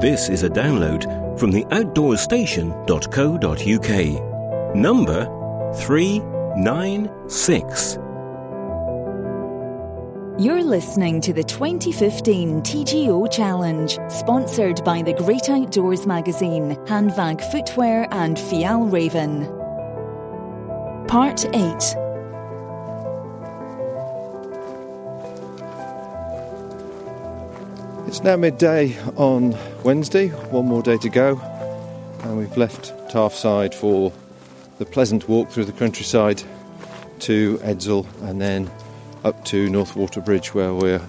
This is a download from the outdoorstation.co.uk. Number 396. You're listening to the 2015 TGO Challenge, sponsored by the Great Outdoors magazine, Hanwag Footwear, and Fjällräven. Part 8 It's now midday on Wednesday, one more day to go, and we've left Tarfside for the pleasant walk through the countryside to Edzell and then up to Northwater Bridge where we'll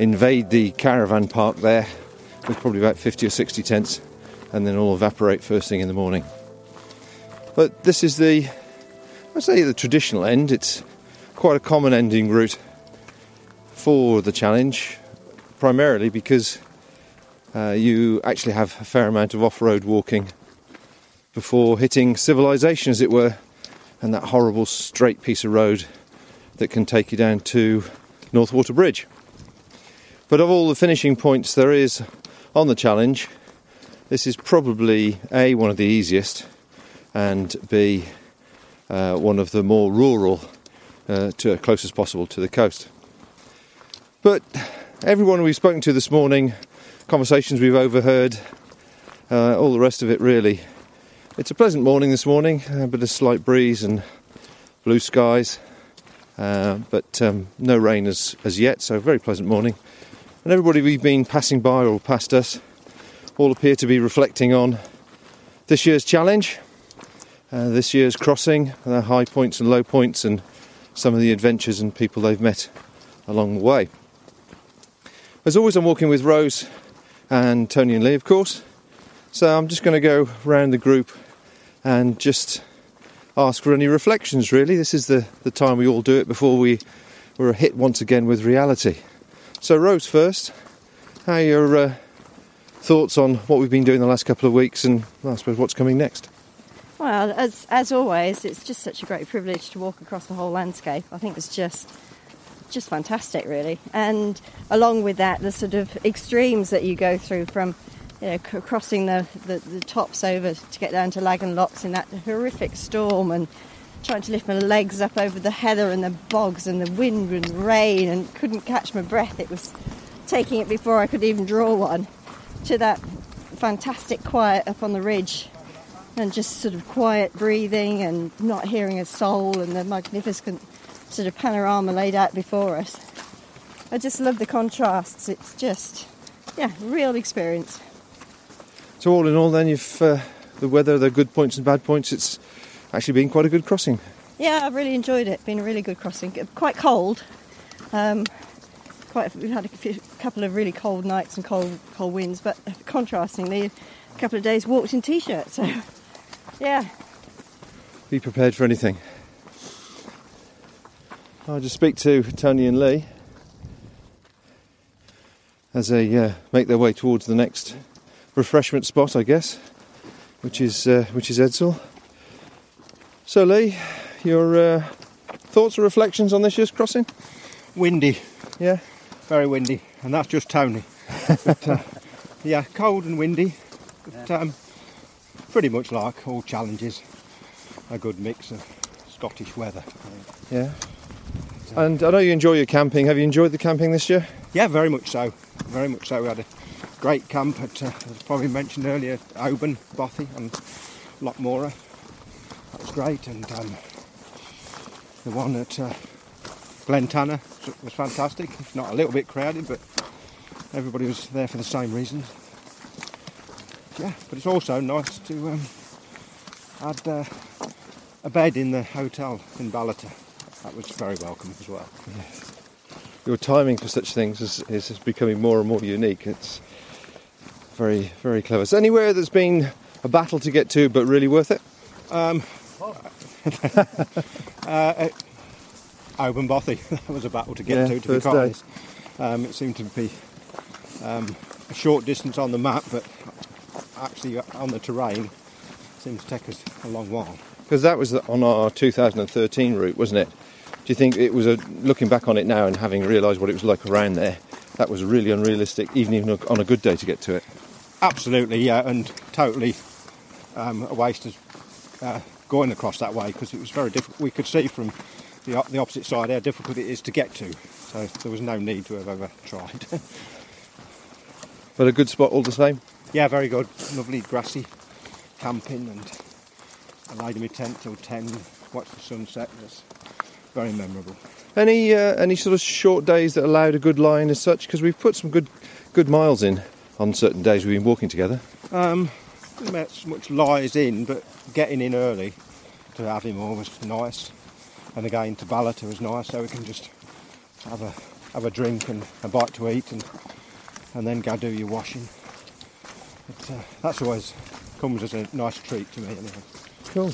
invade the caravan park there with probably about 50 or 60 tents and then all evaporate first thing in the morning. But this is the, I'd say the traditional end, it's quite a common ending route for the challenge primarily because uh, you actually have a fair amount of off road walking before hitting civilization, as it were, and that horrible straight piece of road that can take you down to Northwater Bridge. But of all the finishing points there is on the challenge, this is probably A, one of the easiest, and B, uh, one of the more rural, uh, to closest possible to the coast. But everyone we've spoken to this morning, conversations we've overheard, uh, all the rest of it really. It's a pleasant morning this morning, a bit of slight breeze and blue skies, uh, but um, no rain as, as yet, so very pleasant morning. And everybody we've been passing by or past us all appear to be reflecting on this year's challenge, uh, this year's crossing, their high points and low points, and some of the adventures and people they've met along the way. As always, I'm walking with Rose and Tony and Lee, of course. So I'm just going to go around the group and just ask for any reflections, really. This is the, the time we all do it before we were hit once again with reality. So, Rose, first, how are your uh, thoughts on what we've been doing the last couple of weeks and, well, I suppose, what's coming next? Well, as as always, it's just such a great privilege to walk across the whole landscape. I think it's just just fantastic, really. And along with that, the sort of extremes that you go through from you know, c- crossing the, the, the, tops over to get down to Laggan Locks in that horrific storm and trying to lift my legs up over the heather and the bogs and the wind and rain and couldn't catch my breath. It was taking it before I could even draw one to that fantastic quiet up on the ridge and just sort of quiet breathing and not hearing a soul and the magnificent sort of panorama laid out before us. I just love the contrasts. It's just, yeah, real experience. So, all in all, then, you've uh, the weather, the good points and bad points, it's actually been quite a good crossing. Yeah, I've really enjoyed it. Been a really good crossing. Quite cold. Um, quite. We've had a few, couple of really cold nights and cold cold winds, but contrastingly, a couple of days walked in t-shirts. So, yeah. Be prepared for anything. I'll just speak to Tony and Lee as they uh, make their way towards the next refreshment spot, I guess, which is uh, which is Edzell. So, Lee, your uh, thoughts or reflections on this year's crossing? Windy, Yeah, very windy, and that's just Tony. but, uh, yeah, cold and windy, but um, pretty much like all challenges, a good mix of Scottish weather. Yeah. And I know you enjoy your camping. Have you enjoyed the camping this year? Yeah, very much so. Very much so. We had a great camp at, uh, as probably mentioned earlier, Oban, Bothy, and Loch Morar. That was great, and um, the one at uh, Glen Tanar was fantastic. Not a little bit crowded, but everybody was there for the same reasons. Yeah, but it's also nice to um, add uh, a bed in the hotel in Ballater. That was very welcome as well. Your timing for such things is, is becoming more and more unique. It's very, very clever. So anywhere that's been a battle to get to, but really worth it? Um, uh, that was a battle to get Yeah, to, to be first quite day. honest. Um, it seemed to be um, a short distance on the map, but actually on the terrain seemed to take us a long while. Because that was on our 2013 route, wasn't it? Do you think it was a looking back on it now and having realised what it was like around there? That was really unrealistic, even even on a good day to get to it. absolutely, yeah, and totally um, a waste of uh, going across that way because it was very difficult. We could see from the, the opposite side how difficult it is to get to, so there was no need to have ever tried. But a good spot all the same. yeah, very good, lovely grassy camping, and I laid in my tent till 10, watched the sunset. Was very memorable. Any uh, any sort of short days that allowed a good line as such? Because we've put some good good miles in on certain days we've been walking together. Um, make so much lies in, but getting in early to Aviemore was nice, and again to Ballater was nice, so we can just have a have a drink and a bite to eat, and and then go do your washing. But, uh, that's always comes as a nice treat to me. Anyway. Cool.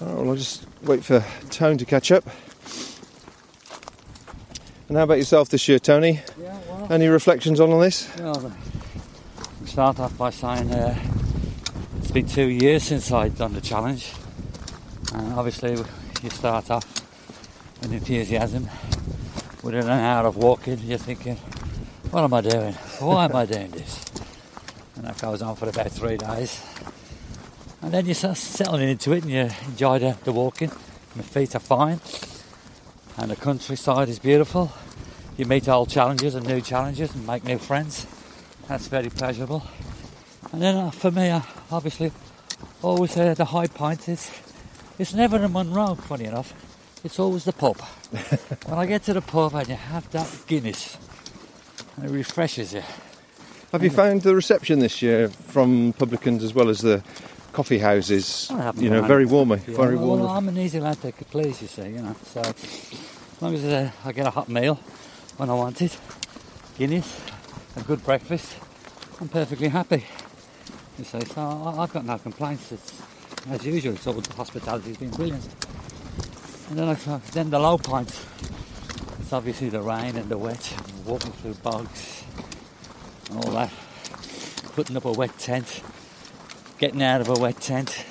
All right, well, I'll just wait for Tone to catch up. And how about yourself this year, Tony? Yeah, well, Any reflections on all this? well we start off by saying uh, it's been two years since I'd done the challenge, and obviously you start off with enthusiasm. Within an hour of walking, you're thinking, "What am I doing? Why am I doing this?" And that goes on for about three days, and then you start settling into it, and you enjoy the, the walking. My feet are fine, and the countryside is beautiful. You meet old challenges and new challenges and make new friends. That's very pleasurable. And then uh, for me, uh, obviously, always uh, the high point is it's never in Munro, funny enough. It's always the pub. when I get to the pub and you have that Guinness, it refreshes you. Have you found the reception this year from publicans as well as the coffee houses? You know, very Yeah, very warm. Well, I'm an easy lad to please, you see, you know. So as long as uh, I get a hot meal when I want it, Guinness, a good breakfast, I'm perfectly happy. You see, so I, I've got no complaints. It's as usual. It's all the hospitality's been brilliant. And then, I, then the low points. It's obviously the rain and the wet, walking through bogs, and all that. Putting up a wet tent, getting out of a wet tent.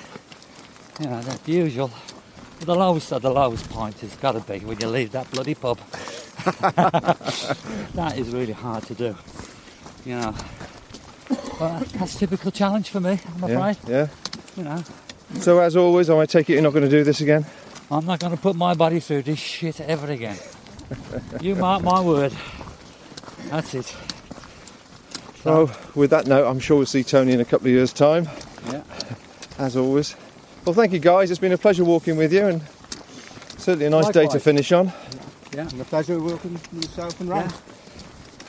You know, that's the usual. The lowest of the lowest point has got to be when you leave that bloody pub. that is really hard to do. You know. But that's a typical challenge for me, I'm yeah, afraid. yeah. You know. So as always, I take it you're not going to do this again. I'm not going to put my body through this shit ever again. you mark my word. That's it. So with that note, I'm sure we'll see Tony in a couple of years' time, Yeah. as always. Well, thank you guys. It's been a pleasure walking with you, and certainly a nice day to finish on. Yeah. And a pleasure working with yourself and Ray. Yeah.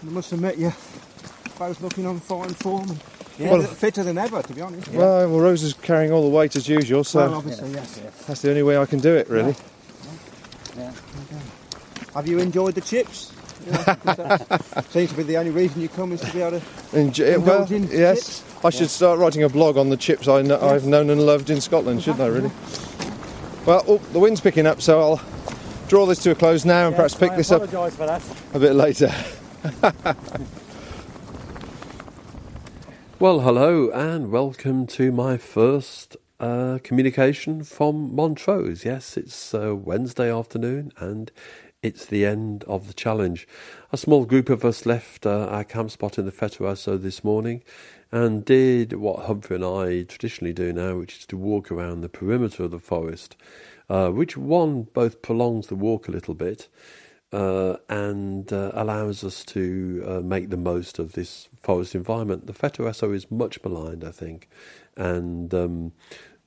I must admit, you both looking on fine form and Yeah. fitter, fitter than ever, to be honest. Well, well, Rose is carrying all the weight as usual, so well, obviously, yes. that's the only way I can do it, really. Yeah. Have you enjoyed the chips? You know, 'cause that seems to be the only reason you come is to be able to. Enjoy, well, Indulge in yes. I should start writing a blog on the chips I kn- I've known and loved in Scotland, shouldn't I, really? Well, oh, the wind's picking up, so I'll draw this to a close now and perhaps pick this up for that. a bit later. Well, hello and welcome to my first uh, communication from Montrose. Yes, it's uh, Wednesday afternoon and it's the end of the challenge. A small group of us left uh, our camp spot in the Fetteresso this morning and did what Humphrey and I traditionally do now, which is to walk around the perimeter of the forest, uh, which one both prolongs the walk a little bit uh, and uh, allows us to uh, make the most of this forest environment. The Fetteresso is much maligned, I think, and um,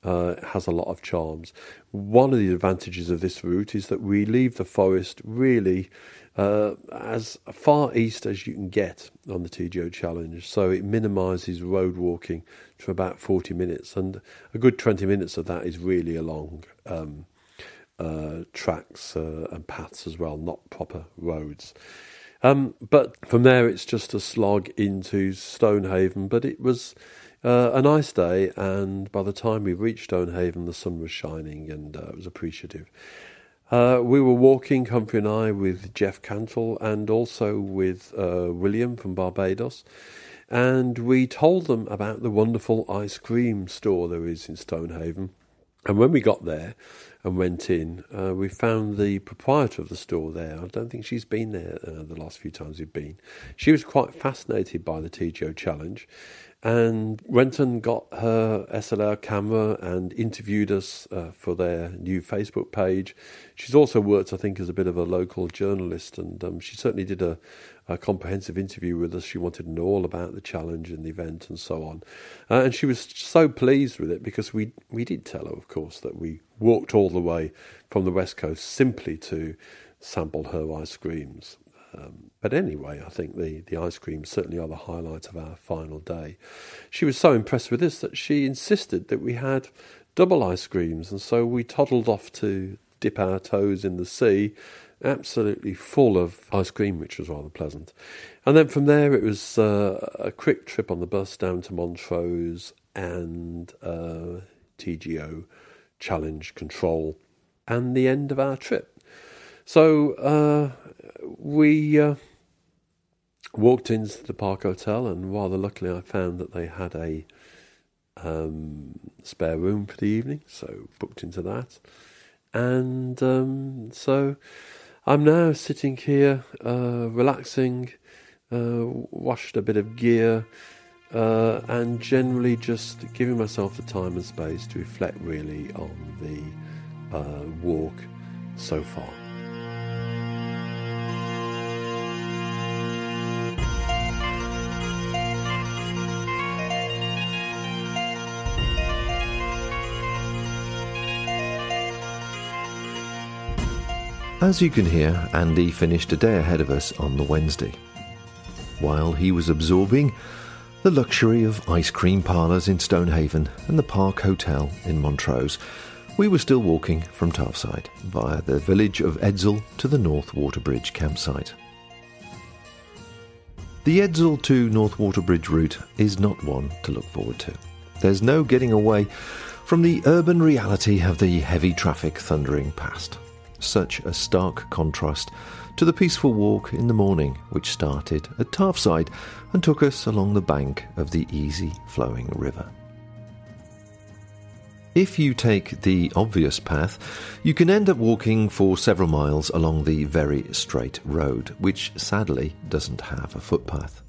uh, has a lot of charms. One of the advantages of this route is that we leave the forest really uh, as far east as you can get on the TGO Challenge, so it minimises road walking to about 40 minutes, and a good 20 minutes of that is really along. Um, uh, tracks uh, and paths as well, not proper roads. Um, but from there, it's just a slog into Stonehaven. But it was uh, a nice day, and by the time we reached Stonehaven, the sun was shining and uh, it was appreciative. Uh, we were walking, Humphrey and I, with Jeff Cantle and also with uh, William from Barbados. And we told them about the wonderful ice cream store there is in Stonehaven. And when we got there and went in, uh, we found the proprietor of the store there. I don't think she's been there uh, the last few times we've been. She was quite fascinated by the TGO challenge and went and got her SLR camera and interviewed us uh, for their new Facebook page. She's also worked, I think, as a bit of a local journalist, and um, she certainly did a, a, comprehensive interview with us. She wanted to know all about the challenge and the event and so on, uh, and she was so pleased with it because we we did tell her, of course, that we walked all the way from the west coast simply to sample her ice creams. Um, but anyway, I think the, the ice creams certainly are the highlight of our final day. She was so impressed with this that she insisted that we had double ice creams, and so we toddled off to dip our toes in the sea, absolutely full of ice cream, which was rather pleasant. And then from there, it was uh, a quick trip on the bus down to Montrose and uh, TGO challenge control, and the end of our trip. So uh, we uh, walked into the Park Hotel, and rather luckily, I found that they had a um, spare room for the evening, so booked into that. And um, so I'm now sitting here, uh, relaxing, uh, washed a bit of gear, uh, and generally just giving myself the time and space to reflect really on the uh, walk so far. As you can hear, Andy finished a day ahead of us on the Wednesday. While he was absorbing the luxury of ice cream parlours in Stonehaven and the Park Hotel in Montrose, we were still walking from Tarfside via the village of Edzell to the North Waterbridge campsite. The Edzell to North Waterbridge route is not one to look forward to. There's no getting away from the urban reality of the heavy traffic thundering past such a stark contrast to the peaceful walk in the morning which started at Tarfside and took us along the bank of the easy flowing river. If you take the obvious path, you can end up walking for several miles along the very straight road, which sadly doesn't have a footpath.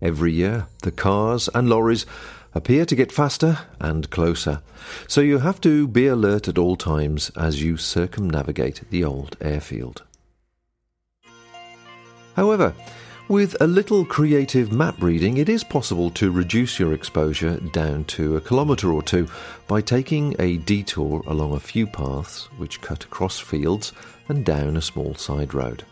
Every year, the cars and lorries appear to get faster and closer, so you have to be alert at all times as you circumnavigate the old airfield. However, with a little creative map reading, it is possible to reduce your exposure down to a kilometre or two by taking a detour along a few paths which cut across fields and down a small side road.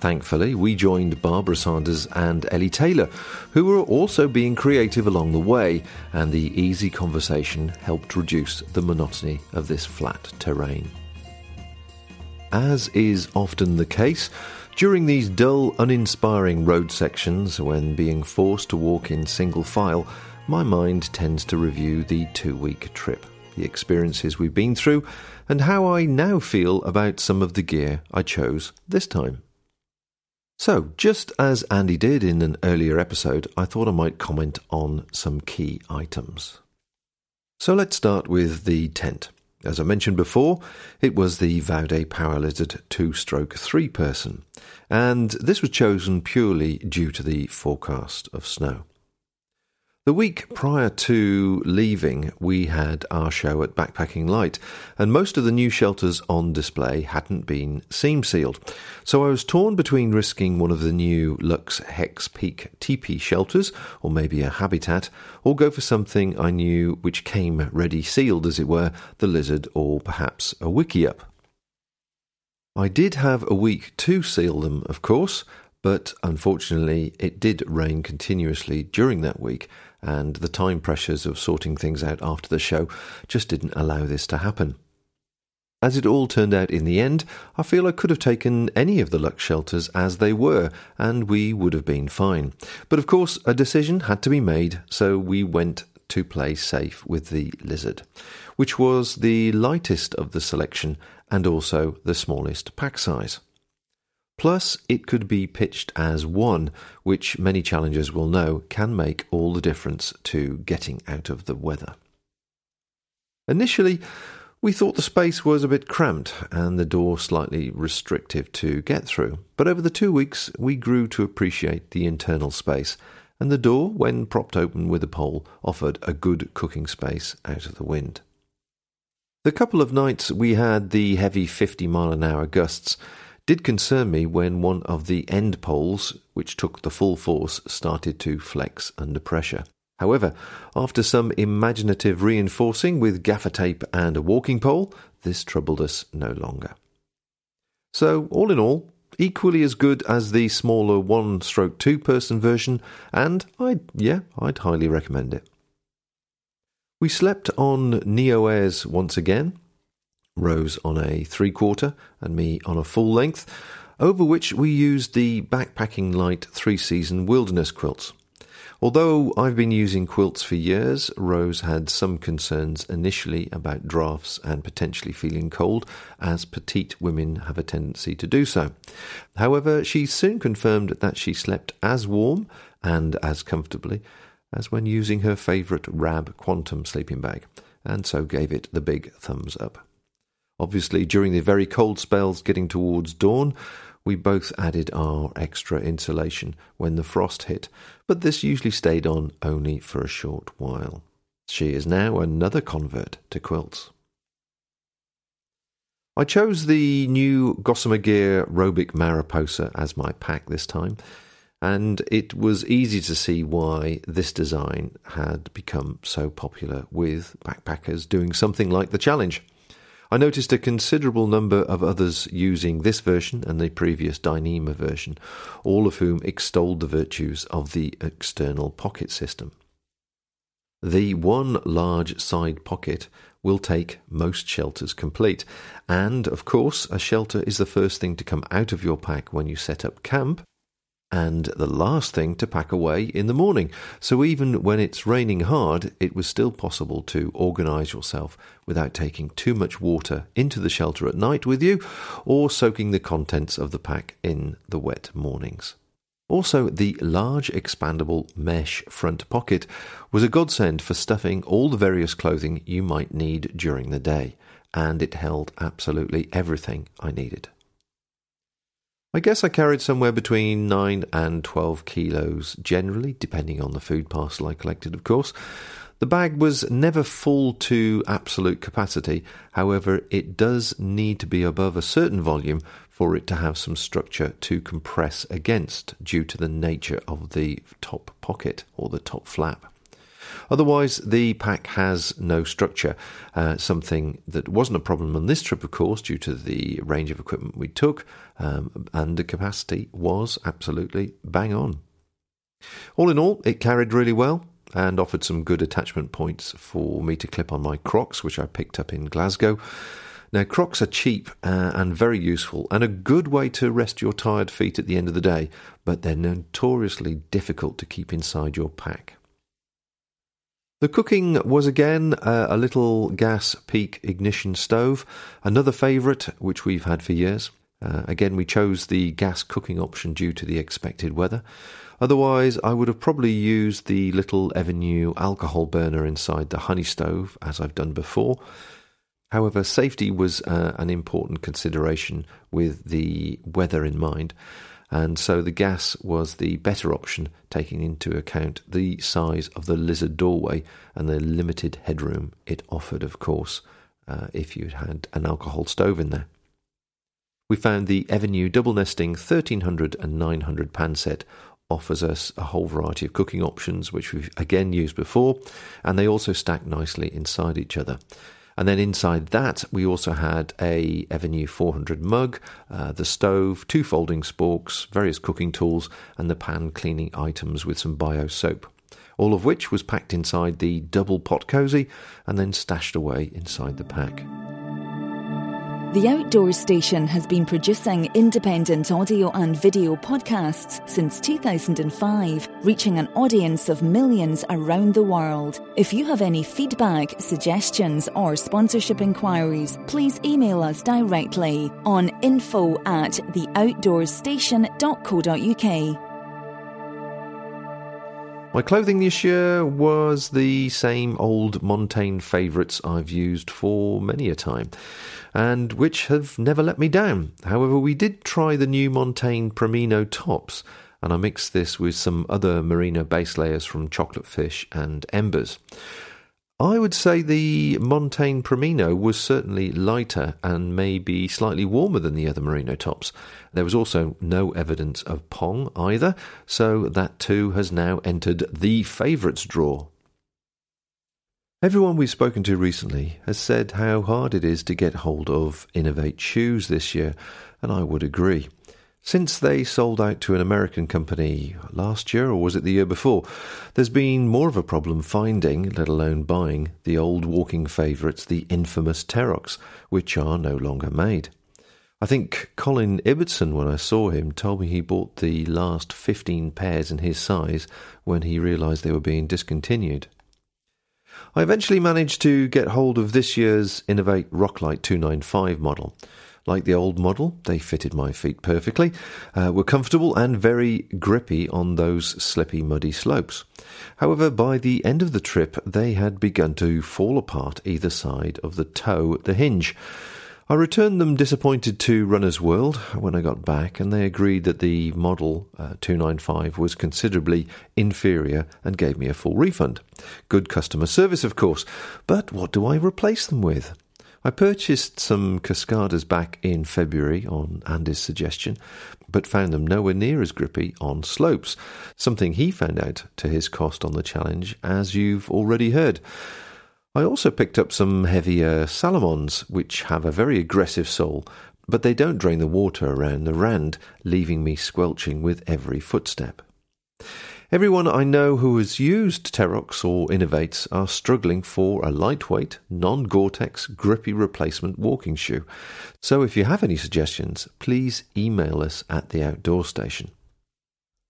Thankfully, we joined Barbara Sanders and Ellie Taylor, who were also being creative along the way, and the easy conversation helped reduce the monotony of this flat terrain. As is often the case, during these dull, uninspiring road sections, when being forced to walk in single file, my mind tends to review the two week trip, the experiences we've been through, and how I now feel about some of the gear I chose this time. So, just as Andy did in an earlier episode, I thought I might comment on some key items. So, let's start with the tent. As I mentioned before, it was the Vaude Power Lizard 2 stroke 3 person, and this was chosen purely due to the forecast of snow. The week prior to leaving, we had our show at Backpacking Light, and most of the new shelters on display hadn't been seam sealed. So I was torn between risking one of the new Luxe Hex Peak teepee shelters, or maybe a habitat, or go for something I knew which came ready sealed, as it were, the Lizard or perhaps a Wickiup. I did have a week to seal them, of course, but unfortunately it did rain continuously during that week and the time pressures of sorting things out after the show just didn't allow this to happen. As it all turned out in the end, I feel I could have taken any of the Luxe shelters as they were, and we would have been fine. But of course, a decision had to be made, so we went to play safe with the Lizard, which was the lightest of the selection and also the smallest pack size. Plus, it could be pitched as one, which many challengers will know can make all the difference to getting out of the weather. Initially, we thought the space was a bit cramped and the door slightly restrictive to get through, but over the two weeks we grew to appreciate the internal space and the door, when propped open with a pole, offered a good cooking space out of the wind. The couple of nights we had the heavy 50 mile an hour gusts did concern me when one of the end poles, which took the full force, started to flex under pressure. However, after some imaginative reinforcing with gaffer tape and a walking pole, this troubled us no longer. So, all in all, equally as good as the smaller one stroke two person version, and I'd, yeah, I'd highly recommend it. We slept on Neoairs once again, Rose on a three quarter and me on a full length, over which we used the Backpacking Light three season wilderness quilts. Although I've been using quilts for years, Rose had some concerns initially about drafts and potentially feeling cold, as petite women have a tendency to do so. However, she soon confirmed that she slept as warm and as comfortably as when using her favourite Rab Quantum sleeping bag, and so gave it the big thumbs up. Obviously, during the very cold spells getting towards dawn, we both added our extra insulation when the frost hit, but this usually stayed on only for a short while. She is now another convert to quilts. I chose the new Gossamer Gear Robic Mariposa as my pack this time, and it was easy to see why this design had become so popular with backpackers doing something like the challenge. I noticed a considerable number of others using this version and the previous Dyneema version, all of whom extolled the virtues of the external pocket system. The one large side pocket will take most shelters complete, and of course, a shelter is the first thing to come out of your pack when you set up camp, and the last thing to pack away in the morning. So even when it's raining hard, it was still possible to organise yourself without taking too much water into the shelter at night with you or soaking the contents of the pack in the wet mornings. Also, the large expandable mesh front pocket was a godsend for stuffing all the various clothing you might need during the day, and it held absolutely everything I needed. I guess I carried somewhere between 9 and 12 kilos generally, depending on the food parcel I collected, of course. The bag was never full to absolute capacity, however, it does need to be above a certain volume for it to have some structure to compress against due to the nature of the top pocket or the top flap. Otherwise, the pack has no structure, uh, something that wasn't a problem on this trip, of course, due to the range of equipment we took, um, and the capacity was absolutely bang on. All in all, it carried really well and offered some good attachment points for me to clip on my Crocs, which I picked up in Glasgow. Now, Crocs are cheap uh, and very useful, and a good way to rest your tired feet at the end of the day, but they're notoriously difficult to keep inside your pack. The cooking was again uh, a little gas peak ignition stove, another favourite which we've had for years. Uh, again, we chose the gas cooking option due to the expected weather. Otherwise, I would have probably used the little Evernew alcohol burner inside the honey stove, as I've done before. However, safety was uh, an important consideration with the weather in mind and so the gas was the better option, taking into account the size of the lizard doorway and the limited headroom it offered, of course, uh, if you had an alcohol stove in there. We found the Evernew double nesting 1300 and 900 pan set offers us a whole variety of cooking options, which we've again used before, and they also stack nicely inside each other. And then inside that, we also had a Evernew 400 mug, uh, the stove, two folding sporks, various cooking tools, and the pan cleaning items with some bio soap. All of which was packed inside the double pot cozy and then stashed away inside the pack. The Outdoors Station has been producing independent audio and video podcasts since 2005, reaching an audience of millions around the world. If you have any feedback, suggestions, or sponsorship inquiries, please email us directly on info at theoutdoorstation.co.uk. My clothing this year was the same old Montane favourites I've used for many a time, and which have never let me down. However, we did try the new Montane Primino tops, and I mixed this with some other merino base layers from chocolate fish and embers. I would say the Montane Primino was certainly lighter and maybe slightly warmer than the other merino tops. There was also no evidence of pong either, so that too has now entered the favourites draw. Everyone we've spoken to recently has said how hard it is to get hold of Inov-8 shoes this year, and I would agree. Since they sold out to an American company last year, or was it the year before, there's been more of a problem finding, let alone buying, the old walking favourites, the infamous Terrocs, which are no longer made. I think Colin Ibbotson, when I saw him, told me he bought the last 15 pairs in his size when he realised they were being discontinued. I eventually managed to get hold of this year's Inov-8 Rocklite 295 model. Like the old model, they fitted my feet perfectly, uh, were comfortable and very grippy on those slippy, muddy slopes. However, by the end of the trip, they had begun to fall apart either side of the toe at the hinge. I returned them disappointed to Runner's World when I got back, and they agreed that the model uh, 295 was considerably inferior and gave me a full refund. Good customer service, of course, but what do I replace them with? I purchased some Cascadias back in February on Andy's suggestion, but found them nowhere near as grippy on slopes, something he found out to his cost on the challenge, as you've already heard. I also picked up some heavier Salomons, which have a very aggressive sole, but they don't drain the water around the rand, leaving me squelching with every footstep. Everyone I know who has used Terrocs or Inov-8s are struggling for a lightweight, non Gore-Tex, grippy replacement walking shoe. So if you have any suggestions, please email us at the outdoor station.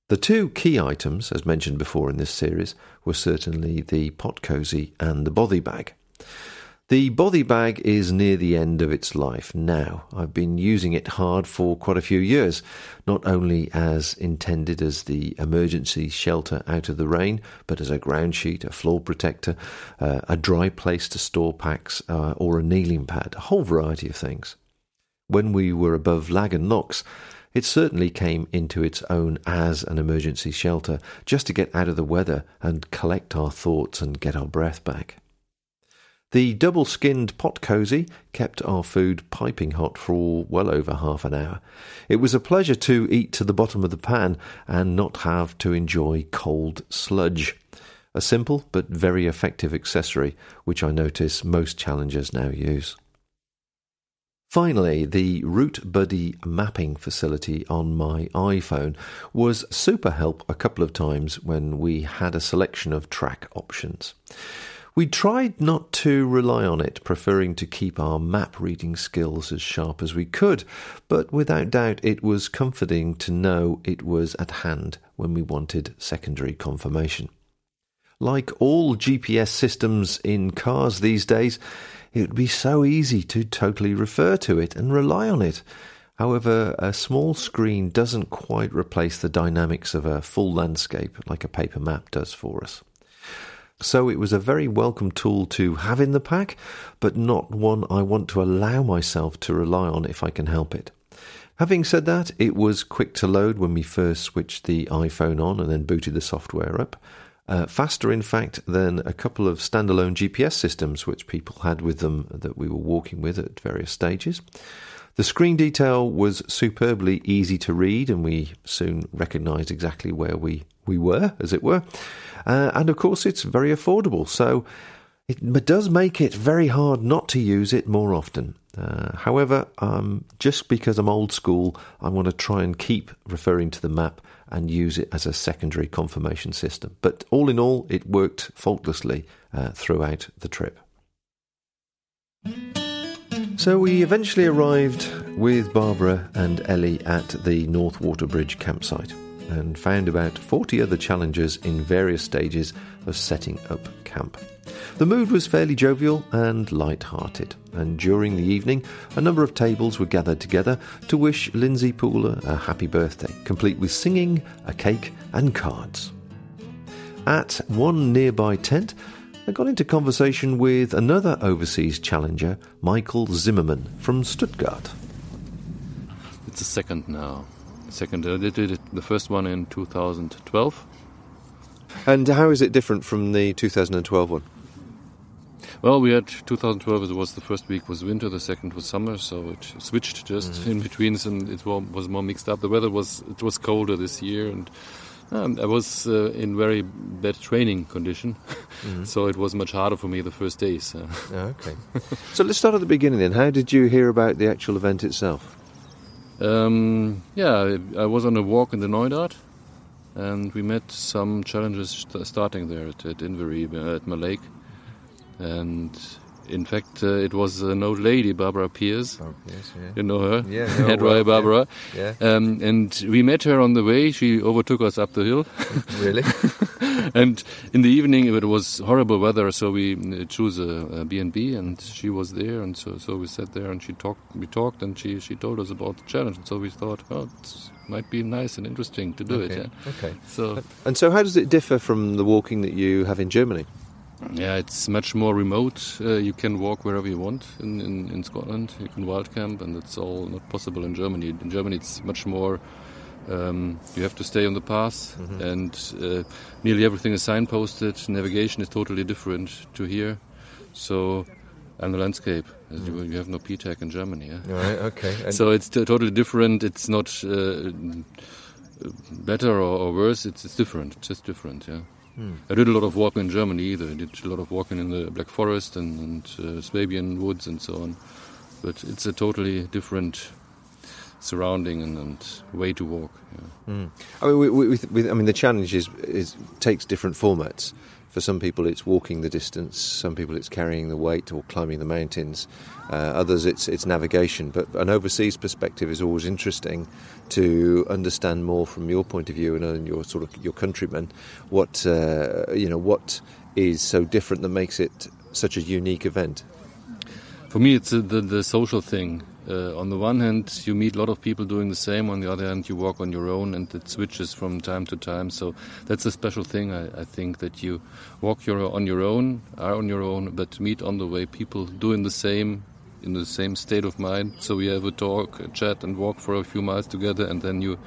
The two key items, as mentioned before in this series, were certainly the pot cozy and the bothy bag. The bothy bag is near the end of its life now. I've been using it hard for quite a few years, not only as intended as the emergency shelter out of the rain, but as a ground sheet, a floor protector, uh, a dry place to store packs, uh, or a kneeling pad, a whole variety of things. When we were above Laggan Locks, it certainly came into its own as an emergency shelter, just to get out of the weather and collect our thoughts and get our breath back. The double skinned pot cosy kept our food piping hot for well over half an hour. It was a pleasure to eat to the bottom of the pan and not have to enjoy cold sludge. A simple but very effective accessory, which I notice most challengers now use. Finally, the Route Buddy mapping facility on my iPhone was super help a couple of times when we had a selection of track options. We tried not to rely on it, preferring to keep our map reading skills as sharp as we could, but without doubt it was comforting to know it was at hand when we wanted secondary confirmation. Like all GPS systems in cars these days, it would be so easy to totally refer to it and rely on it. However, a small screen doesn't quite replace the dynamics of a full landscape like a paper map does for us. So it was a very welcome tool to have in the pack, but not one I want to allow myself to rely on if I can help it. Having said that, it was quick to load when we first switched the iPhone on and then booted the software up. Uh, faster, in fact, than a couple of standalone GPS systems which people had with them that we were walking with at various stages. The screen detail was superbly easy to read, and we soon recognised exactly where we, we were, as it were. Uh, and of course, it's very affordable, so it does make it very hard not to use it more often. Uh, however, um, just because I'm old school, I want to try and keep referring to the map and use it as a secondary confirmation system. But all in all, it worked faultlessly uh, throughout the trip. So we eventually arrived with Barbara and Ellie at the North Water Bridge campsite and found about 40 other challengers in various stages of setting up camp. The mood was fairly jovial and light-hearted, and during the evening, a number of tables were gathered together to wish Lindsay Pooler a happy birthday, complete with singing, a cake, and cards. At one nearby tent, I got into conversation with another overseas challenger, Michael Zimmerman from Stuttgart. It's a second now second. I did it, the first one in 2012. And how is it different from the 2012 one? Well, we had 2012. It was the first week was winter, the second was summer, so it switched just Mm-hmm. in between, and it was more mixed up. The weather was it was colder this year, and um, I was uh, in very bad training condition, Mm-hmm. so it was much harder for me the first days. Uh, Oh, okay. so let's start at the beginning then. How did you hear about the actual event itself? Um, yeah, I, was on a walk in the Knoydart, and we met some challenges st- starting there at, at Inverie, at Mallaig. And in fact, uh, it was an old lady, Barbara Pierce. Oh, yes, You know her? Yeah, Head well, Barbara. Yeah. Um, and we met her on the way. She overtook us up the hill. Really? and in the evening, it was horrible weather, so we uh, chose a, a B&B, and she was there, and so so we sat there, and she talked. We talked, and she she told us about the challenge. And so we thought, oh, it might be nice and interesting to do it. okay. Yeah. okay. So And so, how does it differ from the walking that you have in Germany? Yeah, it's much more remote. Uh, you can walk wherever you want in, in, in Scotland. You can wild camp, and it's all not possible in Germany. In Germany, it's much more. Um, you have to stay on the path, and uh, nearly everything is signposted. Navigation is totally different to here. So, and the landscape. as You, you have no peat hag in Germany. Yeah? Right. Okay. And So it's t- totally different. It's not uh, better or, or worse. It's, it's different. It's just different. Yeah. I did a lot of walking in Germany either. I did a lot of walking in the Black Forest and, and uh, Swabian woods and so on. But it's a totally different surrounding and, and way to walk. Yeah. I mean, we, we, with, I mean, the challenge is, is takes different formats. For some people, it's walking the distance. Some people, it's carrying the weight or climbing the mountains. Uh, others, it's it's navigation. But an overseas perspective is always interesting to understand more from your point of view and your sort of your countrymen. What uh, you know, what is so different that makes it such a unique event? For me, it's uh, the, the social thing. Uh, on the one hand, you meet a lot of people doing the same. On the other hand, you walk on your own, and it switches from time to time. So that's a special thing. I, I think that you walk your, on your own, are on your own, but meet on the way people doing the same, in the same state of mind. So we have a talk, a chat, and walk for a few miles together, and then you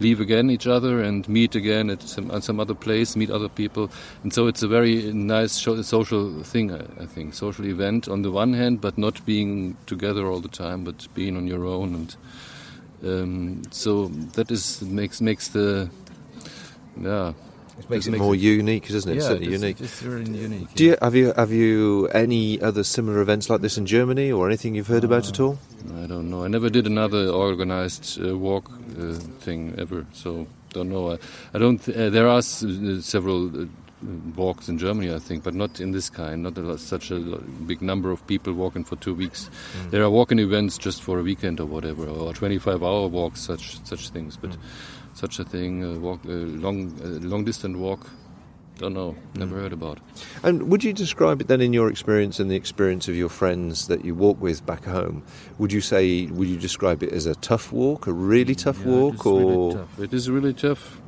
leave again each other and meet again at some, at some other place, meet other people. And so it's a very nice social thing, I, I think. Social event on the one hand, but not being together all the time, but being on your own. And um, so that is makes makes the yeah. It makes it more unique, doesn't it? yeah, Certainly it's- unique. It's very unique. Do you have you have you any other similar events like this in Germany or anything you've heard about at all? I don't know. I never did another organized uh, walk uh, thing ever, so don't know. I, I don't. Th- uh, there are s- uh, several uh, walks in Germany, I think, but not in this kind. Not a lot, such a big number of people walking for two weeks. There are walking events just for a weekend or whatever, or 25-hour walks, such such things. But such a thing, a walk, uh, long uh, long distance walk. I don't know. Never heard about. And would you describe it then in your experience and the experience of your friends that you walk with back home? Would you say would you describe it as a tough walk, a really tough Yeah, walk, it is or really tough. it is really tough.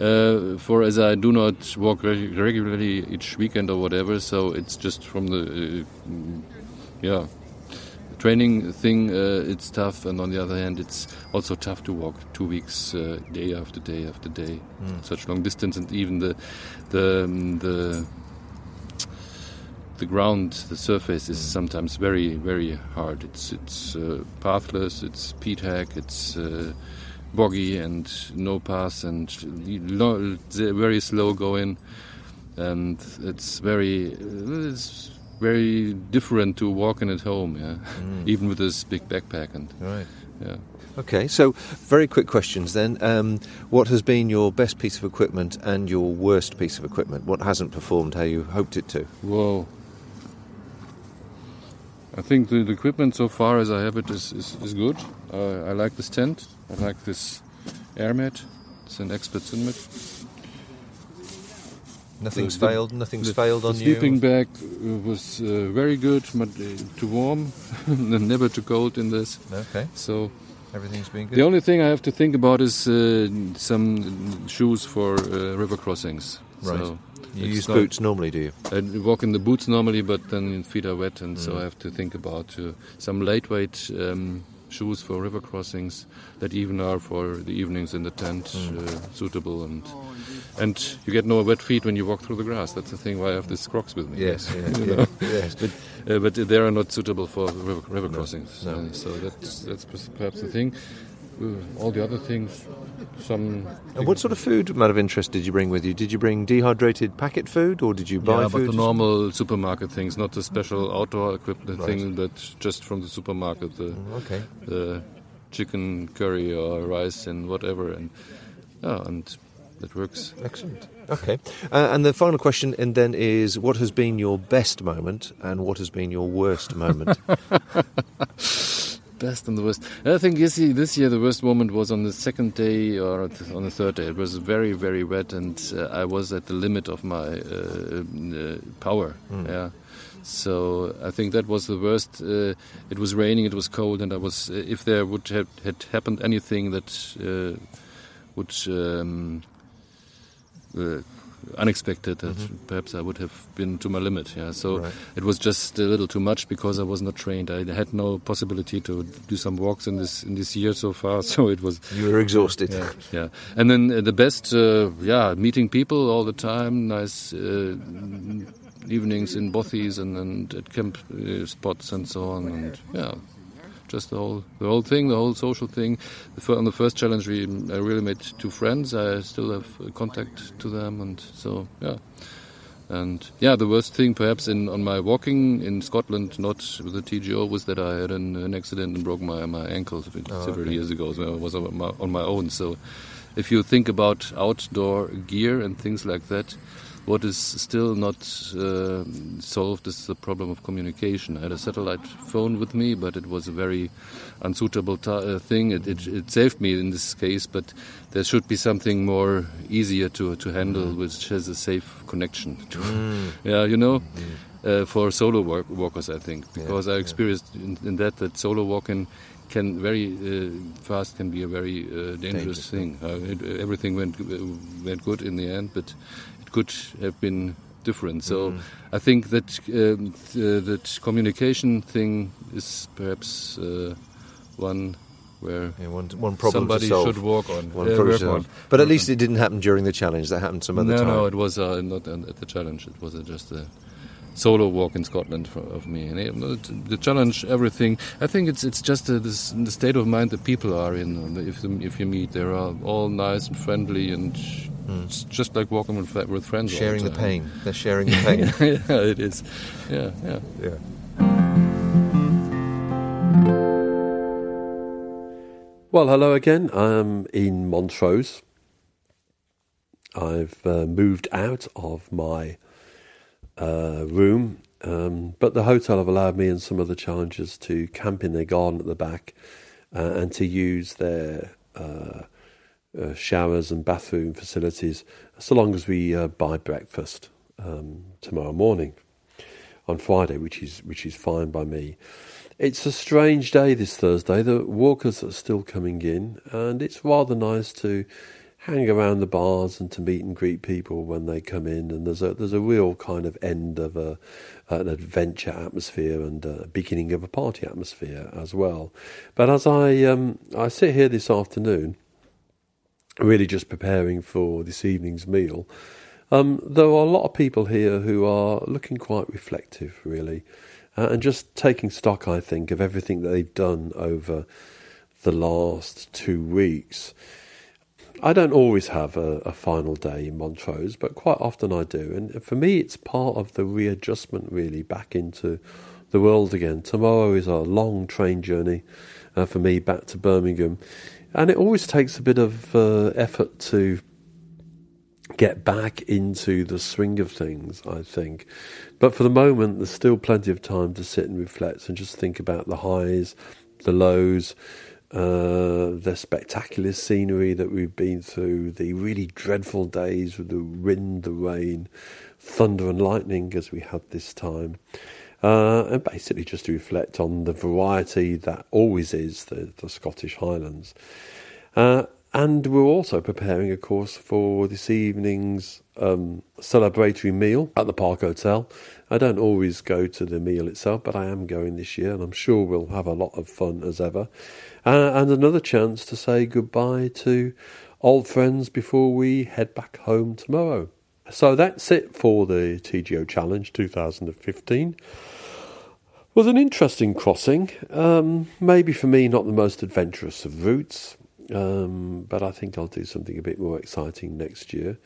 Uh, for as I do not walk reg- regularly each weekend or whatever, so it's just from the uh, mm, yeah training thing. Uh, it's tough, and on the other hand, it's also tough to walk two weeks uh, day after day after day, such long distance, and even the the um, the the ground, the surface is sometimes very, very hard. It's it's uh, pathless, it's peat hag, it's uh, boggy and no path and very slow going, and it's very it's very different to walking at home. Yeah, even with this big backpack and right? yeah. Okay, so very quick questions then. Um, what has been your best piece of equipment and your worst piece of equipment? What hasn't performed how you hoped it to? Whoa. I think the, the equipment so far as I have it is, is, is good. Uh, I like this tent. I like this air mat. It's an Exped mat. Nothing's The- the- failed. Nothing's the, failed on the sleeping you. Sleeping bag uh, was uh, very good, but uh, too warm, and never too cold in this. Okay, So everything's been good. the only thing I have to think about is uh, some shoes for uh, river crossings. Right. So you use not- boots normally, do you? I walk in the boots normally, but then feet are wet, and Mm. so I have to think about uh, some lightweight um, shoes for river crossings that even are for the evenings in the tent uh, suitable and and you get no wet feet when you walk through the grass. That's the thing why I have these Crocs with me. Yes, yeah, You yeah, know? yes. but uh, but they are not suitable for river, river crossings. no. Uh, so that's that's perhaps the thing. Uh, all the other things, some. And what sort of food, out of interest, did you bring with you? Did you bring dehydrated packet food, or did you buy yeah, food? but the normal supermarket things, not the special outdoor equipment Right. thing, but just from the supermarket. The, okay. the chicken curry or rice and whatever, and yeah, and that works. Excellent. Okay. Uh, and the final question, and then is, what has been your best moment, and what has been your worst moment? Best and the worst. I think this year, this year the worst moment was on the second day or on the third day. It was very, very wet, and uh, I was at the limit of my uh, uh, power. Mm. Yeah. So I think that was the worst. Uh, it was raining, it was cold, and I was. Uh, if there would have had happened anything that uh, would um, uh, unexpected, that perhaps I would have been to my limit. Yeah. So Right. it was just a little too much because I was not trained. I had no possibility to do some walks in this in this year so far. So it was. You were exhausted. Yeah, yeah. And then uh, the best, uh, yeah, meeting people all the time. Nice uh, evenings in bothies and, and at camp uh, spots and so on. And yeah, just the whole the whole thing, the whole social thing. On the first challenge, we I really made two friends. I still have contact to them, and so yeah. And yeah, the worst thing perhaps in on my walking in Scotland, not with the TGO, was that I had an, an accident and broke my, my ankle Oh, several okay. years ago. So I was on my, on my own. So if you think about outdoor gear and things like that, what is still not uh, solved is the problem of communication. I had a satellite phone with me, but it was a very unsuitable uh, thing. It, it, it saved me in this case, but there should be something more easier to to handle, which has a safe connection. To, yeah, you know. Uh, for solo work, walkers, I think, because I experienced in, in that that solo walking can very uh, fast can be a very uh, dangerous, Dangerous, thing. Uh, it, everything went uh, went good in the end, but could have been different. So Mm. I think that um, th- that communication thing is perhaps uh, one where Yeah, one, one problem somebody to solve. should work on. One Yeah, work on. But at least it didn't happen during the challenge. That happened some other no, time. no, no, it was uh, not an- at the challenge. It was uh, just a solo walk in Scotland for, of me. And it, the challenge, everything. I think it's it's just uh, this, the state of mind that people are in. If if you meet, they are all nice and friendly, and it's just like walking with, with friends. all sharing the time. pain. They're sharing the pain. yeah, it is. Yeah, yeah. yeah. Well, hello again. I'm in Montrose. I've uh, moved out of my uh, room, um, but the hotel have allowed me and some other challengers to camp in their garden at the back uh, and to use their uh, uh, showers and bathroom facilities so long as we uh, buy breakfast um, tomorrow morning on Friday, which is which is fine by me. It's a strange day this Thursday. The walkers are still coming in, and it's rather nice to hang around the bars and to meet and greet people when they come in. And there's a there's a real kind of end of a an adventure atmosphere and a beginning of a party atmosphere as well. But as I um, I sit here this afternoon, really just preparing for this evening's meal. Um, there are a lot of people here who are looking quite reflective, really, uh, and just taking stock, I think, of everything that they've done over the last two weeks. I don't always have a, a final day in Montrose, but quite often I do. And for me, it's part of the readjustment, really, back into the world again. Tomorrow is a long train journey uh, for me back to Birmingham. And it always takes a bit of uh, effort to get back into the swing of things, I think. But for the moment, there's still plenty of time to sit and reflect and just think about the highs, the lows, uh, the spectacular scenery that we've been through, the really dreadful days with the wind, the rain, thunder, and lightning as we had this time. Uh, and basically just to reflect on the variety that always is the, the Scottish Highlands. Uh, And we're also preparing, of course, for this evening's um, celebratory meal at the Park Hotel. I don't always go to the meal itself, but I am going this year, and I'm sure we'll have a lot of fun as ever. Uh, and another chance to say goodbye to old friends before we head back home tomorrow. So that's it for the TGO Challenge 2015 was an interesting crossing. Um, maybe for me, not the most adventurous of routes, um, but I think I'll do something a bit more exciting next year.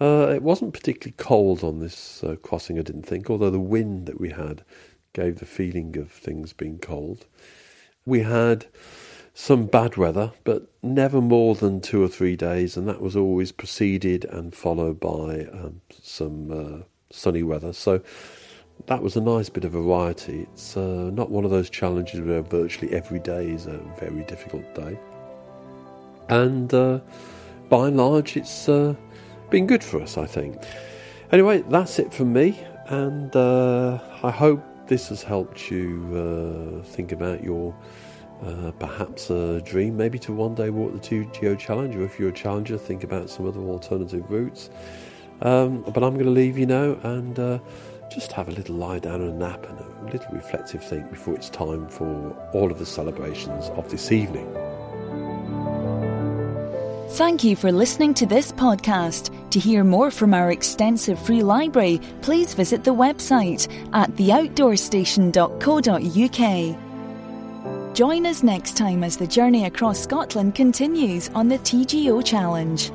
Uh, it wasn't particularly cold on this uh, crossing, I didn't think, although the wind that we had gave the feeling of things being cold. We had some bad weather, but never more than two or three days, and that was always preceded and followed by um, some uh, sunny weather. So that was a nice bit of variety. It's uh, not one of those challenges where virtually every day is a very difficult day. And uh, by and large, it's uh, been good for us, I think. Anyway, that's it from me, and uh, I hope this has helped you uh, think about your uh, perhaps a dream, maybe to one day walk the TGO Challenge, or if you're a challenger, think about some other alternative routes. Um, but I'm going to leave you now and uh, just have a little lie down and a nap and a little reflective think before it's time for all of the celebrations of this evening. Thank you for listening to this podcast. To hear more from our extensive free library, please visit the website at theoutdoorstation.co.uk. Join us next time as the journey across Scotland continues on the TGO Challenge.